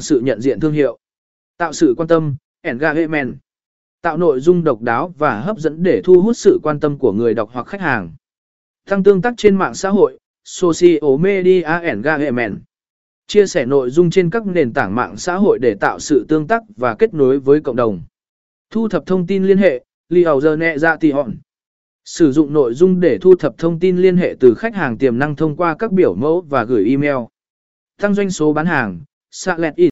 sự nhận diện thương hiệu. Tạo sự quan tâm, engagement. Tạo nội dung độc đáo và hấp dẫn để thu hút sự quan tâm của người đọc hoặc khách hàng. Tăng tương tác trên mạng xã hội, social media engagement. Chia sẻ nội dung trên các nền tảng mạng xã hội để tạo sự tương tác và kết nối với cộng đồng. Thu thập thông tin liên hệ, Liao giờ ra tì hòn. Sử dụng nội dung để thu thập thông tin liên hệ từ khách hàng tiềm năng thông qua các biểu mẫu và gửi email. Tăng doanh số bán hàng, xạ lẹt in.